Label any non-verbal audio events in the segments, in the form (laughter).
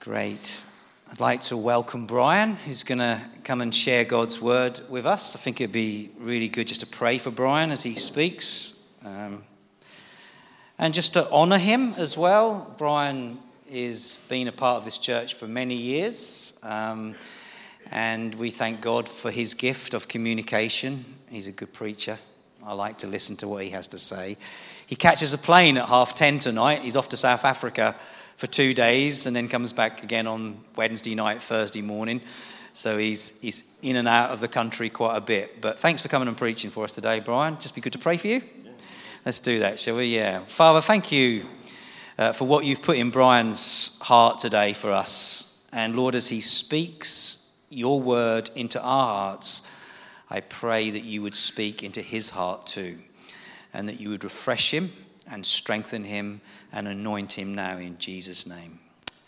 Great. I'd like to welcome Brian, who's going to come and share God's word with us. I think it'd be really good just to pray for Brian as he speaks um, and just to honor him as well. Brian has been a part of this church for many years, um, and we thank God for his gift of communication. He's a good preacher. I like to listen to what he has to say. He catches a plane at half 10 tonight. He's off to South Africa for two days and then comes back again on Wednesday night, Thursday morning. So he's, he's in and out of the country quite a bit. But thanks for coming and preaching for us today, Brian. Just be good to pray for you. Let's do that, shall we? Yeah. Father, thank you uh, for what you've put in Brian's heart today for us. And Lord, as he speaks your word into our hearts, I pray that you would speak into his heart too, and that you would refresh him and strengthen him and anoint him now in Jesus' name.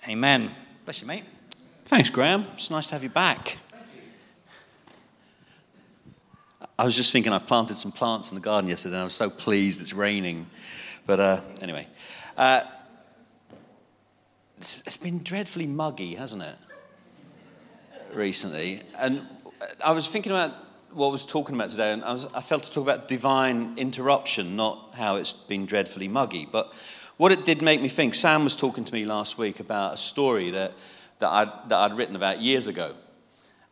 Amen. Bless you, mate. Thanks, Graham. It's nice to have you back. I was just thinking I planted some plants in the garden yesterday, and I was so pleased it's raining. But uh, anyway, uh, it's, it's been dreadfully muggy, hasn't it? Recently. And I was thinking about what I was talking about today, and I, was, I felt to talk about divine interruption, not how it's been dreadfully muggy. But what it did make me think, Sam was talking to me last week about a story that, that, I'd, that I'd written about years ago.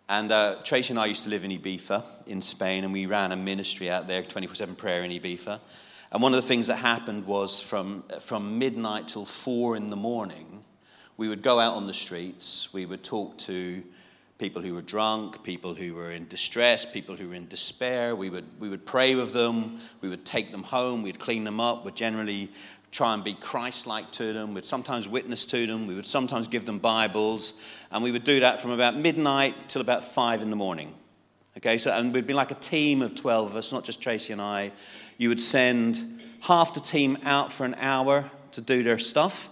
And uh, Tracy and I used to live in Ibiza in Spain, and we ran a ministry out there, 24 7 prayer in Ibiza. And one of the things that happened was from, from midnight till four in the morning, we would go out on the streets, we would talk to people who were drunk, people who were in distress, people who were in despair. We would, we would pray with them, we would take them home, we'd clean them up, we'd generally try and be Christ like to them, we'd sometimes witness to them, we would sometimes give them Bibles, and we would do that from about midnight till about five in the morning. Okay, so, and we'd be like a team of 12 of us, not just Tracy and I. You would send half the team out for an hour to do their stuff,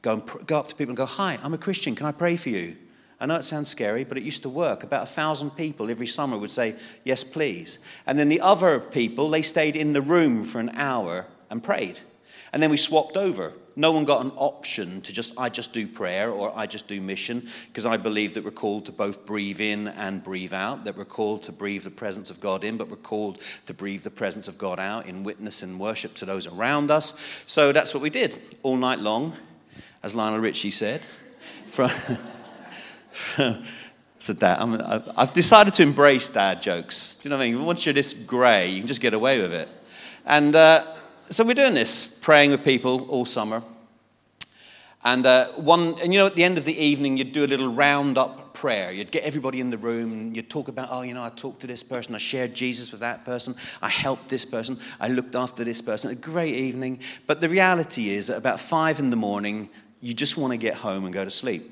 go, and, go up to people and go, Hi, I'm a Christian, can I pray for you? I know it sounds scary, but it used to work. About a thousand people every summer would say, Yes, please. And then the other people, they stayed in the room for an hour and prayed. And then we swapped over. No one got an option to just, I just do prayer or I just do mission, because I believe that we're called to both breathe in and breathe out, that we're called to breathe the presence of God in, but we're called to breathe the presence of God out in witness and worship to those around us. So that's what we did all night long, as Lionel Richie said. From (laughs) (laughs) so dad, i have decided to embrace dad jokes. Do you know what I mean? Once you're this grey, you can just get away with it. And uh, so we're doing this, praying with people all summer. And uh, one, and you know, at the end of the evening, you'd do a little roundup prayer. You'd get everybody in the room. You'd talk about, oh, you know, I talked to this person. I shared Jesus with that person. I helped this person. I looked after this person. A great evening. But the reality is, at about five in the morning, you just want to get home and go to sleep.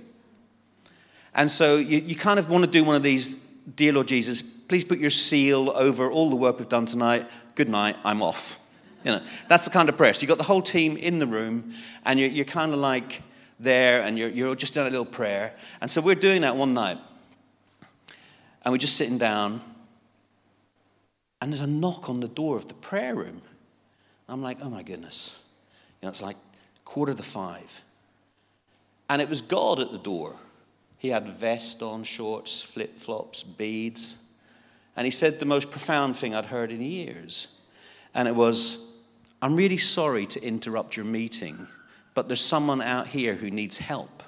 And so you, you kind of want to do one of these Dear Lord Jesus, please put your seal over all the work we've done tonight. Good night, I'm off. You know, that's the kind of prayer. So you've got the whole team in the room, and you're, you're kind of like there, and you're, you're just doing a little prayer. And so we're doing that one night. And we're just sitting down, and there's a knock on the door of the prayer room. I'm like, oh my goodness. You know, it's like quarter to five. And it was God at the door. He had vest on, shorts, flip flops, beads. And he said the most profound thing I'd heard in years. And it was, I'm really sorry to interrupt your meeting, but there's someone out here who needs help.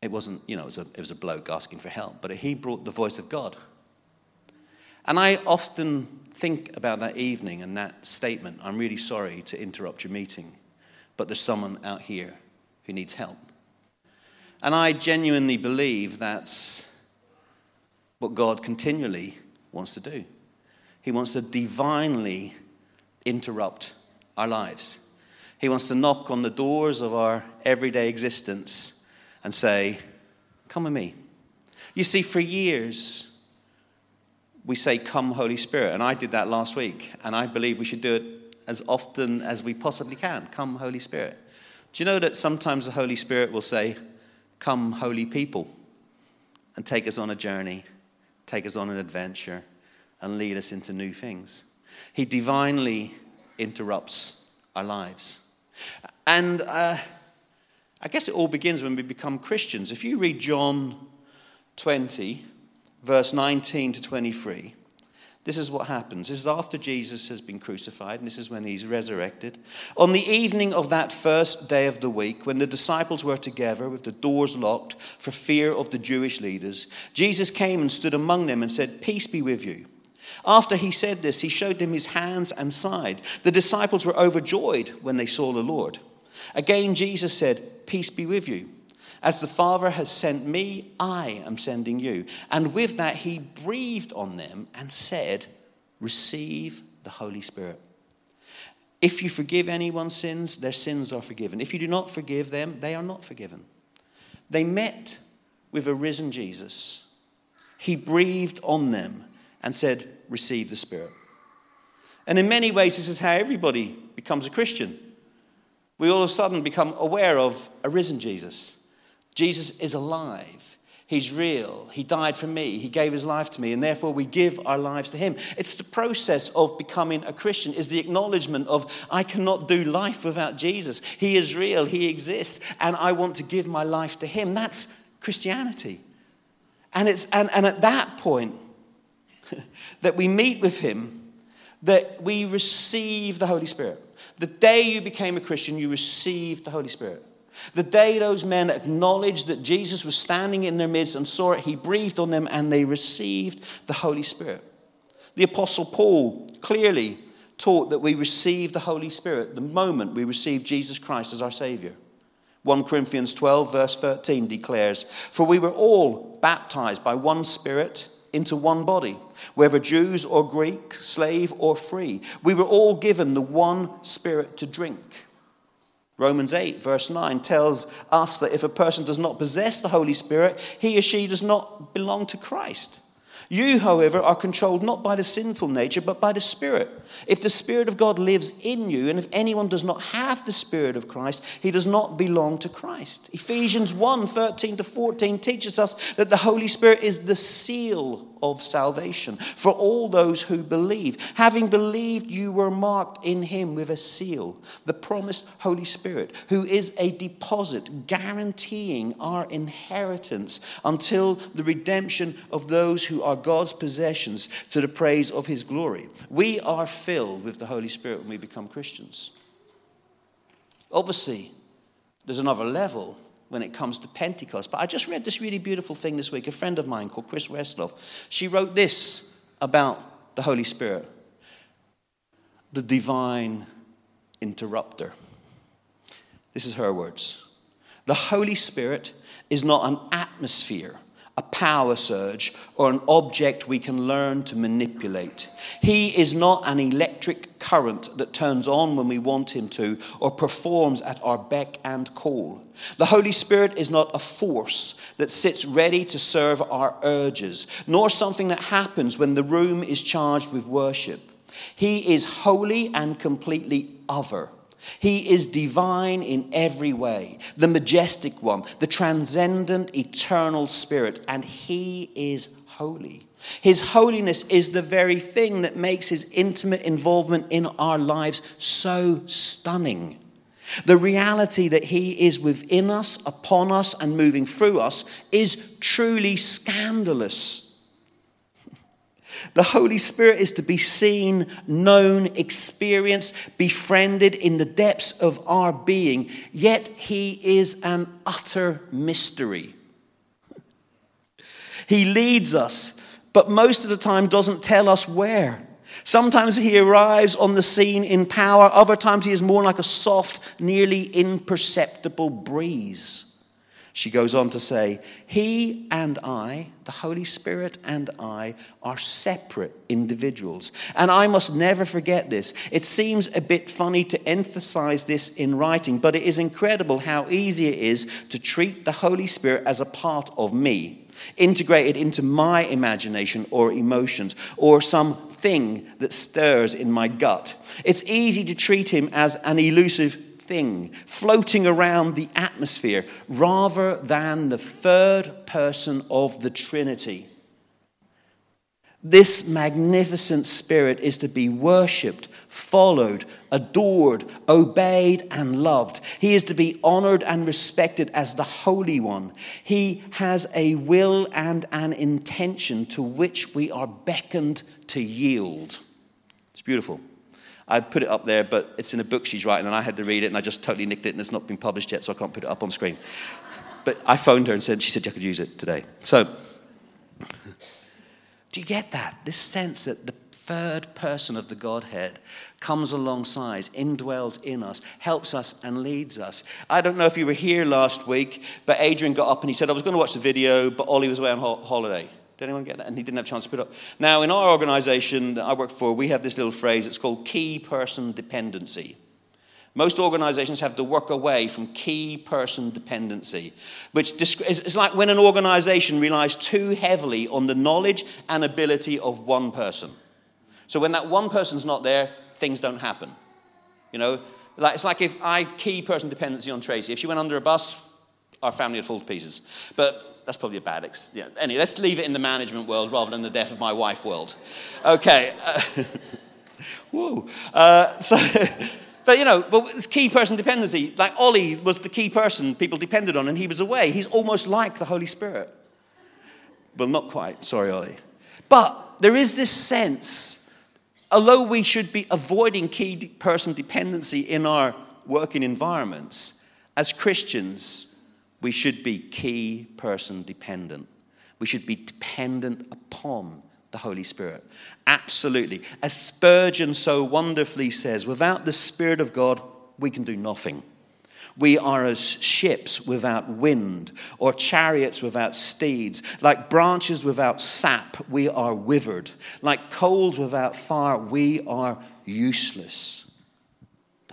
It wasn't, you know, it was, a, it was a bloke asking for help, but he brought the voice of God. And I often think about that evening and that statement I'm really sorry to interrupt your meeting, but there's someone out here who needs help. And I genuinely believe that's what God continually wants to do. He wants to divinely interrupt our lives. He wants to knock on the doors of our everyday existence and say, Come with me. You see, for years, we say, Come, Holy Spirit. And I did that last week. And I believe we should do it as often as we possibly can. Come, Holy Spirit. Do you know that sometimes the Holy Spirit will say, Come, holy people, and take us on a journey, take us on an adventure, and lead us into new things. He divinely interrupts our lives. And uh, I guess it all begins when we become Christians. If you read John 20, verse 19 to 23, this is what happens. This is after Jesus has been crucified, and this is when he's resurrected. On the evening of that first day of the week, when the disciples were together with the doors locked for fear of the Jewish leaders, Jesus came and stood among them and said, Peace be with you. After he said this, he showed them his hands and side. The disciples were overjoyed when they saw the Lord. Again, Jesus said, Peace be with you. As the Father has sent me, I am sending you. And with that, he breathed on them and said, Receive the Holy Spirit. If you forgive anyone's sins, their sins are forgiven. If you do not forgive them, they are not forgiven. They met with a risen Jesus. He breathed on them and said, Receive the Spirit. And in many ways, this is how everybody becomes a Christian. We all of a sudden become aware of a risen Jesus. Jesus is alive. He's real. He died for me. He gave his life to me, and therefore we give our lives to him. It's the process of becoming a Christian, is the acknowledgement of I cannot do life without Jesus. He is real, he exists, and I want to give my life to him. That's Christianity. And it's and, and at that point (laughs) that we meet with him, that we receive the Holy Spirit. The day you became a Christian, you received the Holy Spirit. The day those men acknowledged that Jesus was standing in their midst and saw it, he breathed on them and they received the Holy Spirit. The Apostle Paul clearly taught that we receive the Holy Spirit the moment we receive Jesus Christ as our Savior. 1 Corinthians 12, verse 13 declares, For we were all baptized by one Spirit into one body, whether Jews or Greek, slave or free. We were all given the one Spirit to drink. Romans 8, verse 9, tells us that if a person does not possess the Holy Spirit, he or she does not belong to Christ. You, however, are controlled not by the sinful nature, but by the Spirit. If the Spirit of God lives in you, and if anyone does not have the Spirit of Christ, he does not belong to Christ. Ephesians 1 13 to 14 teaches us that the Holy Spirit is the seal of salvation for all those who believe. Having believed, you were marked in him with a seal, the promised Holy Spirit, who is a deposit guaranteeing our inheritance until the redemption of those who are God's possessions to the praise of his glory. We are filled with the Holy Spirit when we become Christians. Obviously, there's another level when it comes to Pentecost. But I just read this really beautiful thing this week. A friend of mine called Chris Westloff, she wrote this about the Holy Spirit the divine interrupter. This is her words. The Holy Spirit is not an atmosphere a power surge, or an object we can learn to manipulate. He is not an electric current that turns on when we want him to or performs at our beck and call. The Holy Spirit is not a force that sits ready to serve our urges, nor something that happens when the room is charged with worship. He is holy and completely other. He is divine in every way, the majestic one, the transcendent, eternal spirit, and he is holy. His holiness is the very thing that makes his intimate involvement in our lives so stunning. The reality that he is within us, upon us, and moving through us is truly scandalous. The Holy Spirit is to be seen, known, experienced, befriended in the depths of our being, yet He is an utter mystery. (laughs) He leads us, but most of the time doesn't tell us where. Sometimes he arrives on the scene in power, other times he is more like a soft, nearly imperceptible breeze. She goes on to say, He and I, the Holy Spirit and I, are separate individuals. And I must never forget this. It seems a bit funny to emphasize this in writing, but it is incredible how easy it is to treat the Holy Spirit as a part of me, integrated into my imagination or emotions, or some thing that stirs in my gut. It's easy to treat him as an elusive thing floating around the atmosphere rather than the third person of the Trinity. This magnificent Spirit is to be worshipped, followed, adored, obeyed, and loved. He is to be honored and respected as the Holy One. He has a will and an intention to which we are beckoned to yield. It's beautiful. I put it up there, but it's in a book she's writing, and I had to read it, and I just totally nicked it, and it's not been published yet, so I can't put it up on screen. But I phoned her and said, she said I could use it today. So, do you get that? This sense that the third person of the Godhead comes alongside, indwells in us, helps us, and leads us. I don't know if you were here last week, but Adrian got up and he said, I was going to watch the video, but Ollie was away on ho- holiday. Did anyone get that? And he didn't have a chance to put up. Now, in our organization that I work for, we have this little phrase. It's called key person dependency. Most organizations have to work away from key person dependency, which is like when an organization relies too heavily on the knowledge and ability of one person. So when that one person's not there, things don't happen. You know, like, it's like if I key person dependency on Tracy. If she went under a bus, our family would fall to pieces. But that's probably a bad ex- yeah. Anyway, let's leave it in the management world rather than the death of my wife world. Okay. Uh. (laughs) Uh, so, (laughs) but you know, but it's key person dependency. Like Ollie was the key person people depended on, and he was away. He's almost like the Holy Spirit. Well, not quite. Sorry, Ollie. But there is this sense, although we should be avoiding key person dependency in our working environments, as Christians, we should be key person dependent. We should be dependent upon the Holy Spirit. Absolutely. As Spurgeon so wonderfully says, without the Spirit of God, we can do nothing. We are as ships without wind, or chariots without steeds. Like branches without sap, we are withered. Like coals without fire, we are useless.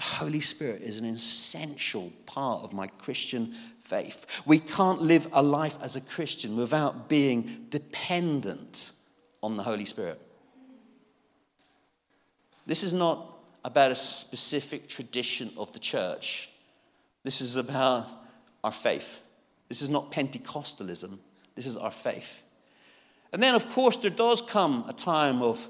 Holy Spirit is an essential part of my Christian faith. We can't live a life as a Christian without being dependent on the Holy Spirit. This is not about a specific tradition of the church. This is about our faith. This is not Pentecostalism. This is our faith. And then, of course, there does come a time of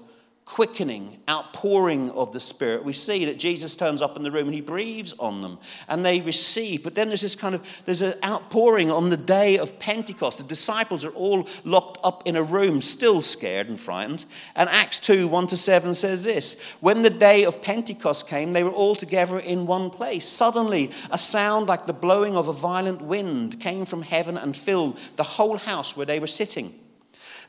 quickening, outpouring of the Spirit. We see that Jesus turns up in the room and he breathes on them and they receive. But then there's this kind of, there's an outpouring on the day of Pentecost. The disciples are all locked up in a room, still scared and frightened. And Acts 2, 1 to 7 says this When the day of Pentecost came, they were all together in one place. Suddenly, a sound like the blowing of a violent wind came from heaven and filled the whole house where they were sitting.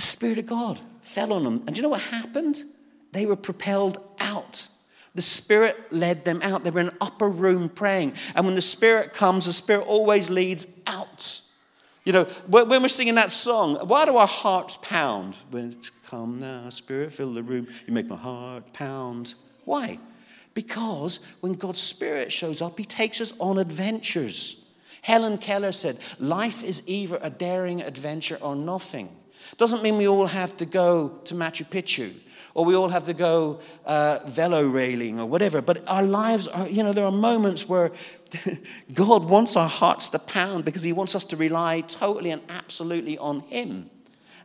The Spirit of God fell on them. And do you know what happened? They were propelled out. The Spirit led them out. They were in an upper room praying. And when the Spirit comes, the Spirit always leads out. You know, when we're singing that song, why do our hearts pound? When come now, Spirit, fill the room, you make my heart pound. Why? Because when God's Spirit shows up, He takes us on adventures. Helen Keller said, Life is either a daring adventure or nothing. Doesn't mean we all have to go to Machu Picchu or we all have to go uh, velo railing or whatever. But our lives are, you know, there are moments where (laughs) God wants our hearts to pound because He wants us to rely totally and absolutely on Him.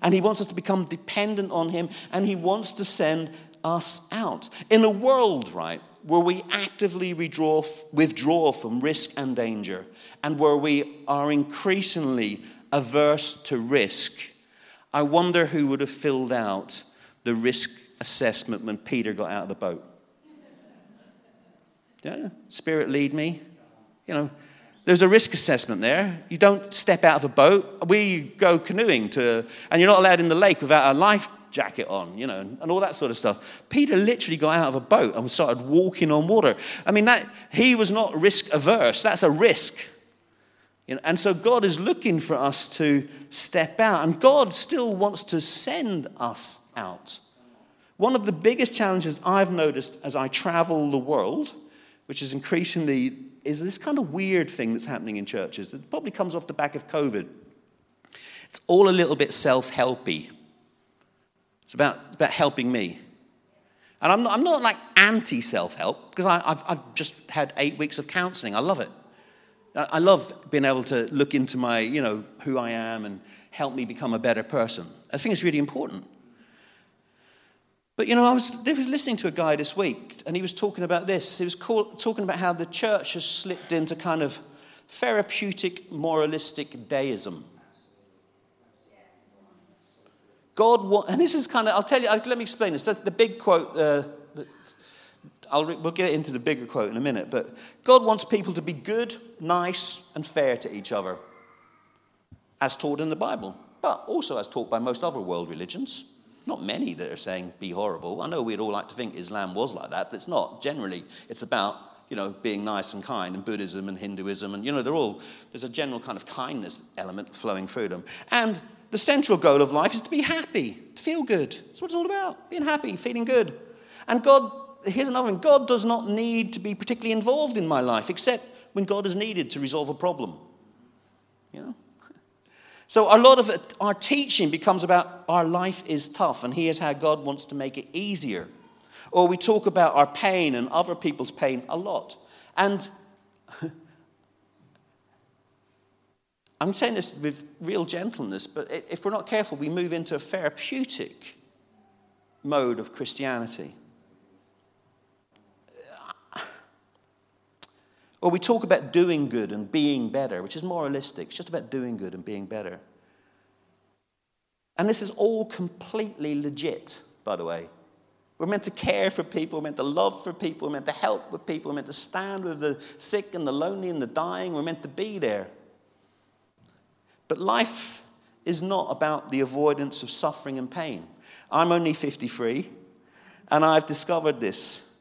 And He wants us to become dependent on Him and He wants to send us out. In a world, right, where we actively withdraw, withdraw from risk and danger and where we are increasingly averse to risk I wonder who would have filled out the risk assessment when Peter got out of the boat. Yeah, Spirit lead me. You know, there's a risk assessment there. You don't step out of a boat. We go canoeing to, and you're not allowed in the lake without a life jacket on, you know, and all that sort of stuff. Peter literally got out of a boat and started walking on water. I mean, that he was not risk averse. That's a risk. You know, and so God is looking for us to step out, and God still wants to send us out. One of the biggest challenges I've noticed as I travel the world, which is increasingly, is this kind of weird thing that's happening in churches. It probably comes off the back of COVID. It's all a little bit self helpy. It's about, about helping me. And I'm not, I'm not like anti self help because I, have I've just had eight weeks of counseling. I love it. I love being able to look into my, you know, who I am and help me become a better person. I think it's really important. But you know, I was, I was listening to a guy this week, and he was talking about this. He was call, talking about how the church has slipped into kind of therapeutic, moralistic deism. God, and this is kind of, I'll tell you, let me explain this. That's the big quote, uh, I'll, we'll get into the bigger quote in a minute, but God wants people to be good, nice, and fair to each other, as taught in the Bible, but also as taught by most other world religions. Not many that are saying be horrible. I know we'd all like to think Islam was like that, but it's not. Generally, it's about you know being nice and kind, and Buddhism and Hinduism, and you know they're all there's a general kind of kindness element flowing through them. And the central goal of life is to be happy, to feel good. That's what it's all about. Being happy, feeling good. And God, here's another one. God does not need to be particularly involved in my life, except when God is needed to resolve a problem. You know? (laughs) So a lot of it, our teaching becomes about our life is tough, and here's how God wants to make it easier. Or we talk about our pain and other people's pain a lot. And (laughs) I'm saying this with real gentleness, but if we're not careful, we move into a therapeutic mode of Christianity. Or we talk about doing good and being better, which is moralistic. It's just about doing good and being better. And this is all completely legit, by the way. We're meant to care for people, we're meant to love for people, we're meant to help with people, we're meant to stand with the sick and the lonely and the dying, we're meant to be there. But life is not about the avoidance of suffering and pain. I'm only 53, and I've discovered this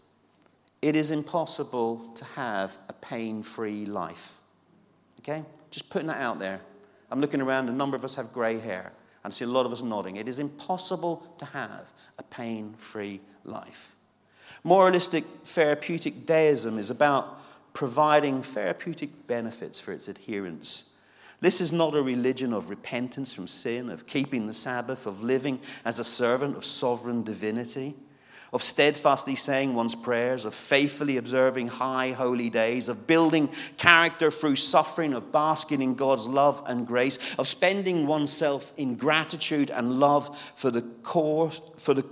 it is impossible to have a pain free life. Okay? Just putting that out there. I'm looking around, a number of us have grey hair, I see a lot of us nodding. It is impossible to have a pain free life. Moralistic therapeutic deism is about providing therapeutic benefits for its adherents. This is not a religion of repentance from sin, of keeping the Sabbath, of living as a servant of sovereign divinity of steadfastly saying one's prayers, of faithfully observing high holy days, of building character through suffering, of basking in God's love and grace, of spending oneself in gratitude and love for the cause, for the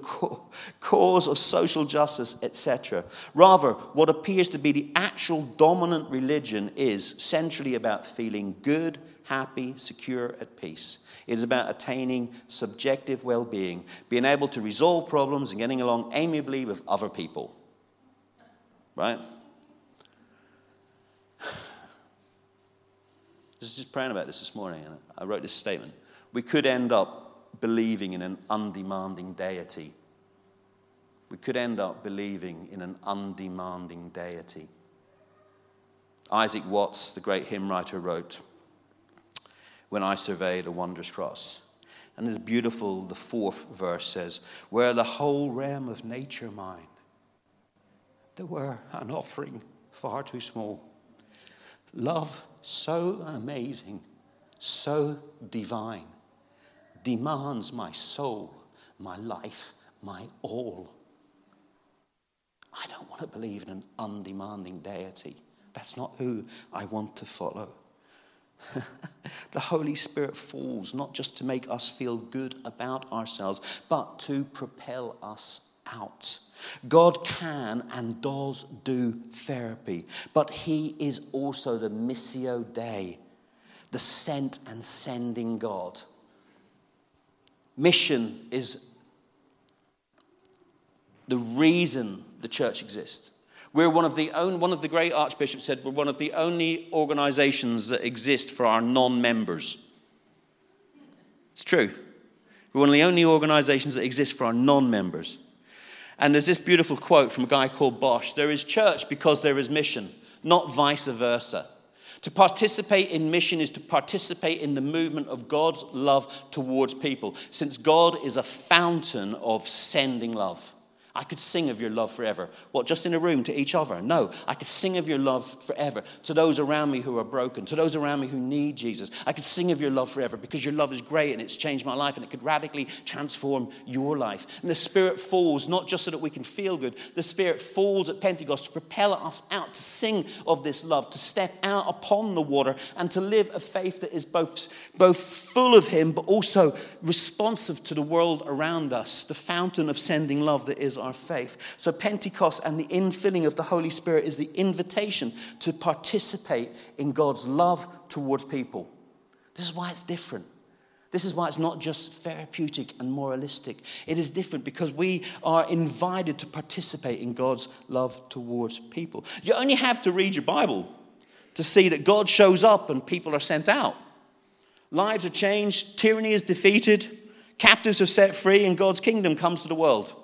cause of social justice, etc. Rather, what appears to be the actual dominant religion is centrally about feeling good, happy, secure, at peace. It is about attaining subjective well being, being able to resolve problems and getting along amiably with other people. Right? (sighs) I was just praying about this this morning, and I wrote this statement. We could end up believing in an undemanding deity. We could end up believing in an undemanding deity. Isaac Watts, the great hymn writer, wrote, when I survey the wondrous cross. And it's beautiful, the fourth verse says, Were the whole realm of nature mine, there were an offering far too small. Love so amazing, so divine, demands my soul, my life, my all. I don't want to believe in an undemanding deity. That's not who I want to follow. (laughs) the Holy Spirit falls not just to make us feel good about ourselves, but to propel us out. God can and does do therapy, but He is also the Missio Dei, the sent and sending God. Mission is the reason the church exists. We're one of the only, one of the great archbishops said we're one of the only organizations that exist for our non-members. It's true. We're one of the only organizations that exist for our non-members. And there's this beautiful quote from a guy called Bosch. There is church because there is mission, not vice versa. To participate in mission is to participate in the movement of God's love towards people, since God is a fountain of sending love. I could sing of your love forever. What, just in a room to each other? No, I could sing of your love forever to those around me who are broken, to those around me who need Jesus. I could sing of your love forever because your love is great and it's changed my life and it could radically transform your life. And the Spirit falls not just so that we can feel good, the Spirit falls at Pentecost to propel us out to sing of this love, to step out upon the water and to live a faith that is both, both full of Him but also responsive to the world around us, the fountain of sending love that is our faith. So, Pentecost and the infilling of the Holy Spirit is the invitation to participate in God's love towards people. This is why it's different. This is why it's not just therapeutic and moralistic. It is different because we are invited to participate in God's love towards people. You only have to read your Bible to see that God shows up and people are sent out. Lives are changed, tyranny is defeated, captives are set free, and God's kingdom comes to the world.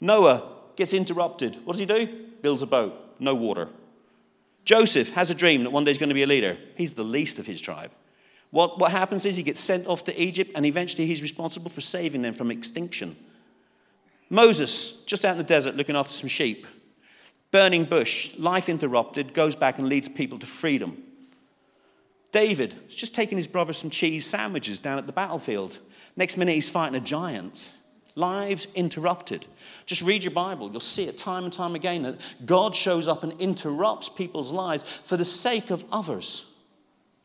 Noah gets interrupted. What does he do? Builds a boat, no water. Joseph has a dream that one day he's going to be a leader. He's the least of his tribe. What, what happens is he gets sent off to Egypt, and eventually he's responsible for saving them from extinction. Moses, just out in the desert looking after some sheep, burning bush, life interrupted, goes back and leads people to freedom. David, just taking his brother some cheese sandwiches down at the battlefield. Next minute, he's fighting a giant. Lives interrupted. Just read your Bible. You'll see it time and time again that God shows up and interrupts people's lives for the sake of others.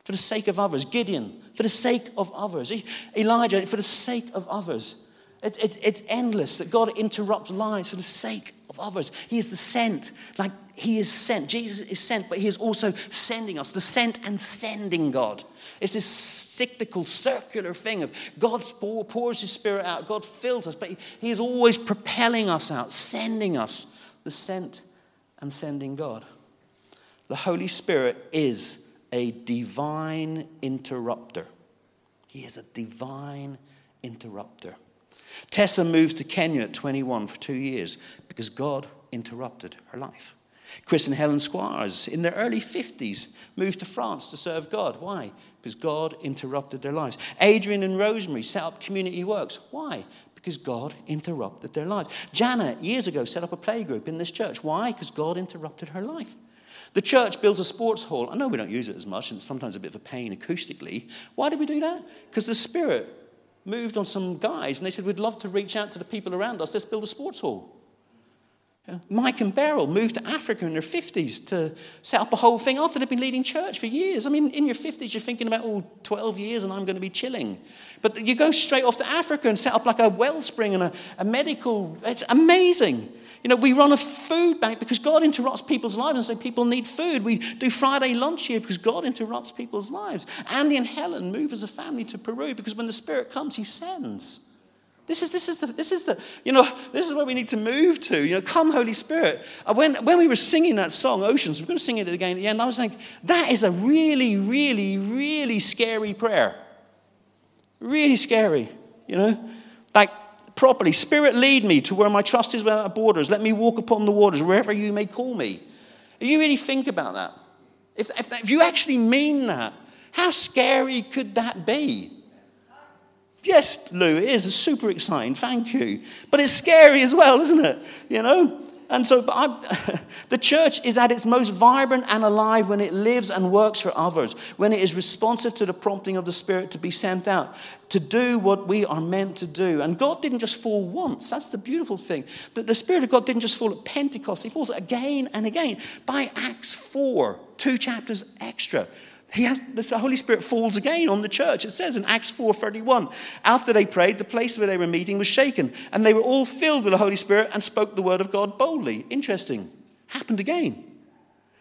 For the sake of others. Gideon, for the sake of others. Elijah, for the sake of others. It's, it's, endless that God interrupts lives for the sake of others. He is the sent, like He is sent. Jesus is sent, but He is also sending us, the sent and sending God. It's this cyclical, circular thing of God pours His Spirit out, God fills us, but He is always propelling us out, sending us, the sent and sending God. The Holy Spirit is a divine interrupter. He is a divine interrupter. Tessa moves to Kenya at 21 for two years because God interrupted her life. Chris and Helen Squires, in their early 50s, moved to France to serve God. Why? Because God interrupted their lives. Adrian and Rosemary set up community works. Why? Because God interrupted their lives. Janet, years ago, set up a playgroup in this church. Why? Because God interrupted her life. The church builds a sports hall. I know we don't use it as much, and it's sometimes a bit of a pain acoustically. Why did we do that? Because the Spirit moved on some guys, and they said, We'd love to reach out to the people around us. Let's build a sports hall. Mike and Beryl moved to Africa in their 50s to set up a whole thing after they'd been leading church for years. I mean, in your 50s, you're thinking about, oh, 12 years and I'm going to be chilling. But you go straight off to Africa and set up like a wellspring and a, a medical. It's amazing. You know, we run a food bank because God interrupts people's lives and say people need food. We do Friday lunch here because God interrupts people's lives. Andy and Helen move as a family to Peru because when the Spirit comes, He sends. This is, this is the, this is the, you know, this is where we need to move to. You know, come, Holy Spirit. When, when we were singing that song, Oceans, we're going to sing it again at the end. I was like, that is a really, really, really scary prayer. Really scary, you know? Like, properly. Spirit, lead me to where my trust is without borders. Let me walk upon the waters, wherever you may call me. You really think about that, if, if, if you actually mean that, how scary could that be? Yes, Lou, it is super exciting. Thank you. But it's scary as well, isn't it? You know? And so (laughs) the church is at its most vibrant and alive when it lives and works for others, when it is responsive to the prompting of the Spirit to be sent out, to do what we are meant to do. And God didn't just fall once. That's the beautiful thing. That the Spirit of God didn't just fall at Pentecost, He falls again and again. By Acts 4, two chapters extra. He has, the Holy Spirit falls again on the church. It says in Acts 4:31, after they prayed, the place where they were meeting was shaken, and they were all filled with the Holy Spirit and spoke the word of God boldly. Interesting. Happened again.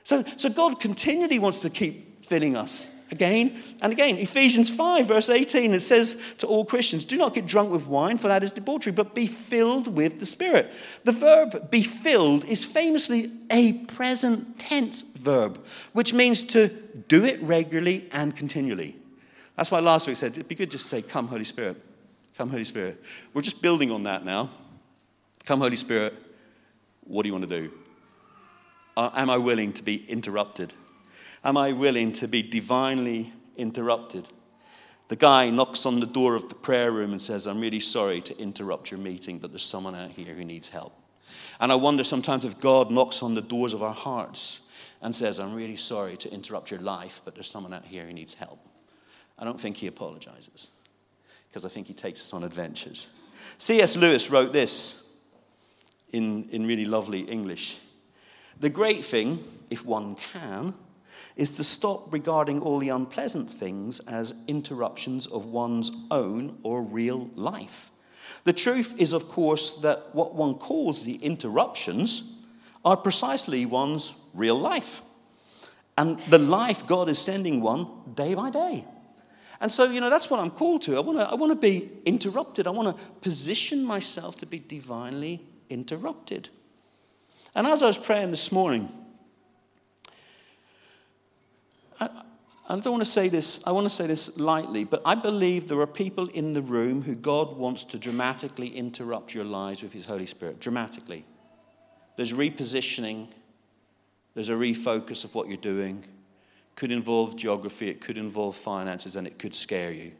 So, so God continually wants to keep filling us again and again. Ephesians 5, verse 18, it says to all Christians, Do not get drunk with wine, for that is debauchery, but be filled with the Spirit. The verb be filled is famously a present tense verb, which means to do it regularly and continually. That's why last week I said it'd be good just to say, Come, Holy Spirit. Come, Holy Spirit. We're just building on that now. Come, Holy Spirit. What do you want to do? Uh, am I willing to be interrupted? Am I willing to be divinely interrupted? The guy knocks on the door of the prayer room and says, I'm really sorry to interrupt your meeting, but there's someone out here who needs help. And I wonder sometimes if God knocks on the doors of our hearts and says, I'm really sorry to interrupt your life, but there's someone out here who needs help. I don't think he apologizes because I think he takes us on adventures. C.S. Lewis wrote this in, in really lovely English. The great thing, if one can, is to stop regarding all the unpleasant things as interruptions of one's own or real life. The truth is, of course, that what one calls the interruptions are precisely one's real life. And the life God is sending one day by day. And so, you know, that's what I'm called to. I want to I wanna be interrupted. I want to position myself to be divinely interrupted. And as I was praying this morning, I, I don't want to say this, I want to say this lightly, but I believe there are people in the room who God wants to dramatically interrupt your lives with His Holy Spirit. Dramatically. There's repositioning, there's a refocus of what you're doing. Could involve geography, it could involve finances, and it could scare you.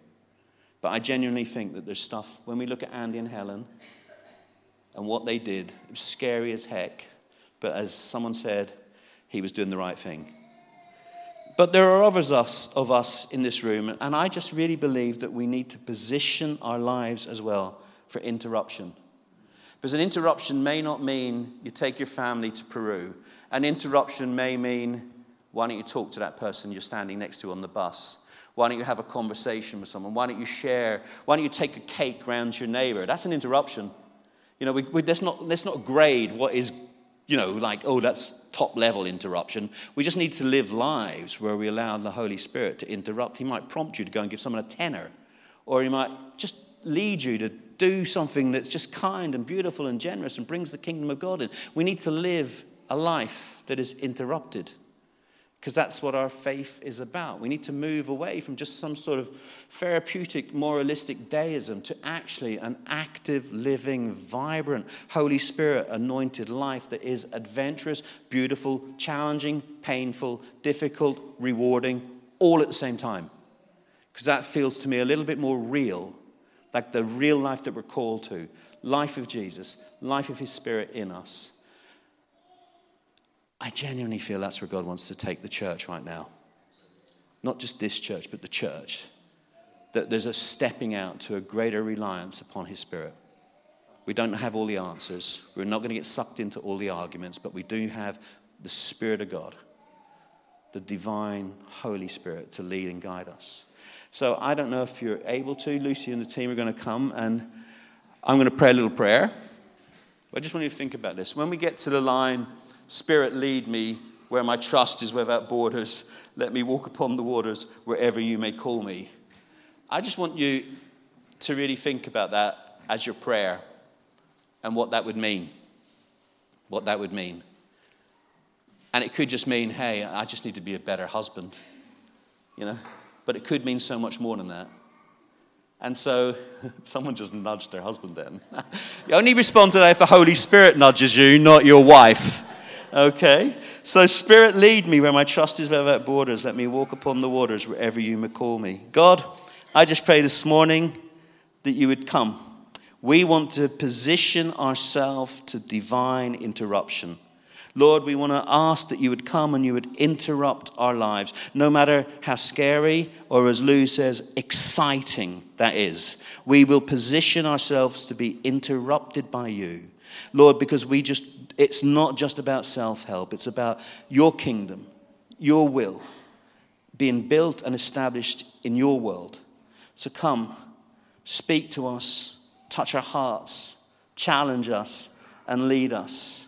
But I genuinely think that there's stuff, when we look at Andy and Helen and what they did, it was scary as heck. But as someone said, he was doing the right thing. But there are others of us in this room, and I just really believe that we need to position our lives as well for interruption. Because an interruption may not mean you take your family to Peru. An interruption may mean, why don't you talk to that person you're standing next to on the bus? Why don't you have a conversation with someone? Why don't you share? Why don't you take a cake round to your neighbor? That's an interruption. You know, we, we, let's, not, let's not grade what is you know, like, oh, that's top level interruption. We just need to live lives where we allow the Holy Spirit to interrupt. He might prompt you to go and give someone a tenner, or he might just lead you to do something that's just kind and beautiful and generous and brings the kingdom of God in. We need to live a life that is interrupted because that's what our faith is about. We need to move away from just some sort of therapeutic, moralistic deism to actually an active, living, vibrant, Holy Spirit anointed life that is adventurous, beautiful, challenging, painful, difficult, rewarding, all at the same time. Because that feels to me a little bit more real, like the real life that we're called to life of Jesus, life of His Spirit in us. I genuinely feel that's where God wants to take the church right now. Not just this church, but the church. That there's a stepping out to a greater reliance upon His Spirit. We don't have all the answers. We're not going to get sucked into all the arguments, but we do have the Spirit of God, the divine Holy Spirit to lead and guide us. So I don't know if you're able to. Lucy and the team are going to come, and I'm going to pray a little prayer. I just want you to think about this. When we get to the line, Spirit, lead me where my trust is without borders. Let me walk upon the waters wherever you may call me. I just want you to really think about that as your prayer and what that would mean. What that would mean. And it could just mean, hey, I just need to be a better husband, you know? But it could mean so much more than that. And so (laughs) someone just nudged their husband then. you (laughs) only respond to that if the Holy Spirit nudges you, not your wife. Okay? So, Spirit, lead me where my trust is without borders. Let me walk upon the waters wherever you may call me. God, I just pray this morning that you would come. We want to position ourselves to divine interruption. Lord, we want to ask that you would come and you would interrupt our lives, no matter how scary or, as Lou says, exciting that is. We will position ourselves to be interrupted by you. Lord, because we just it's not just about self help, it's about your kingdom, your will being built and established in your world. So come, speak to us, touch our hearts, challenge us, and lead us.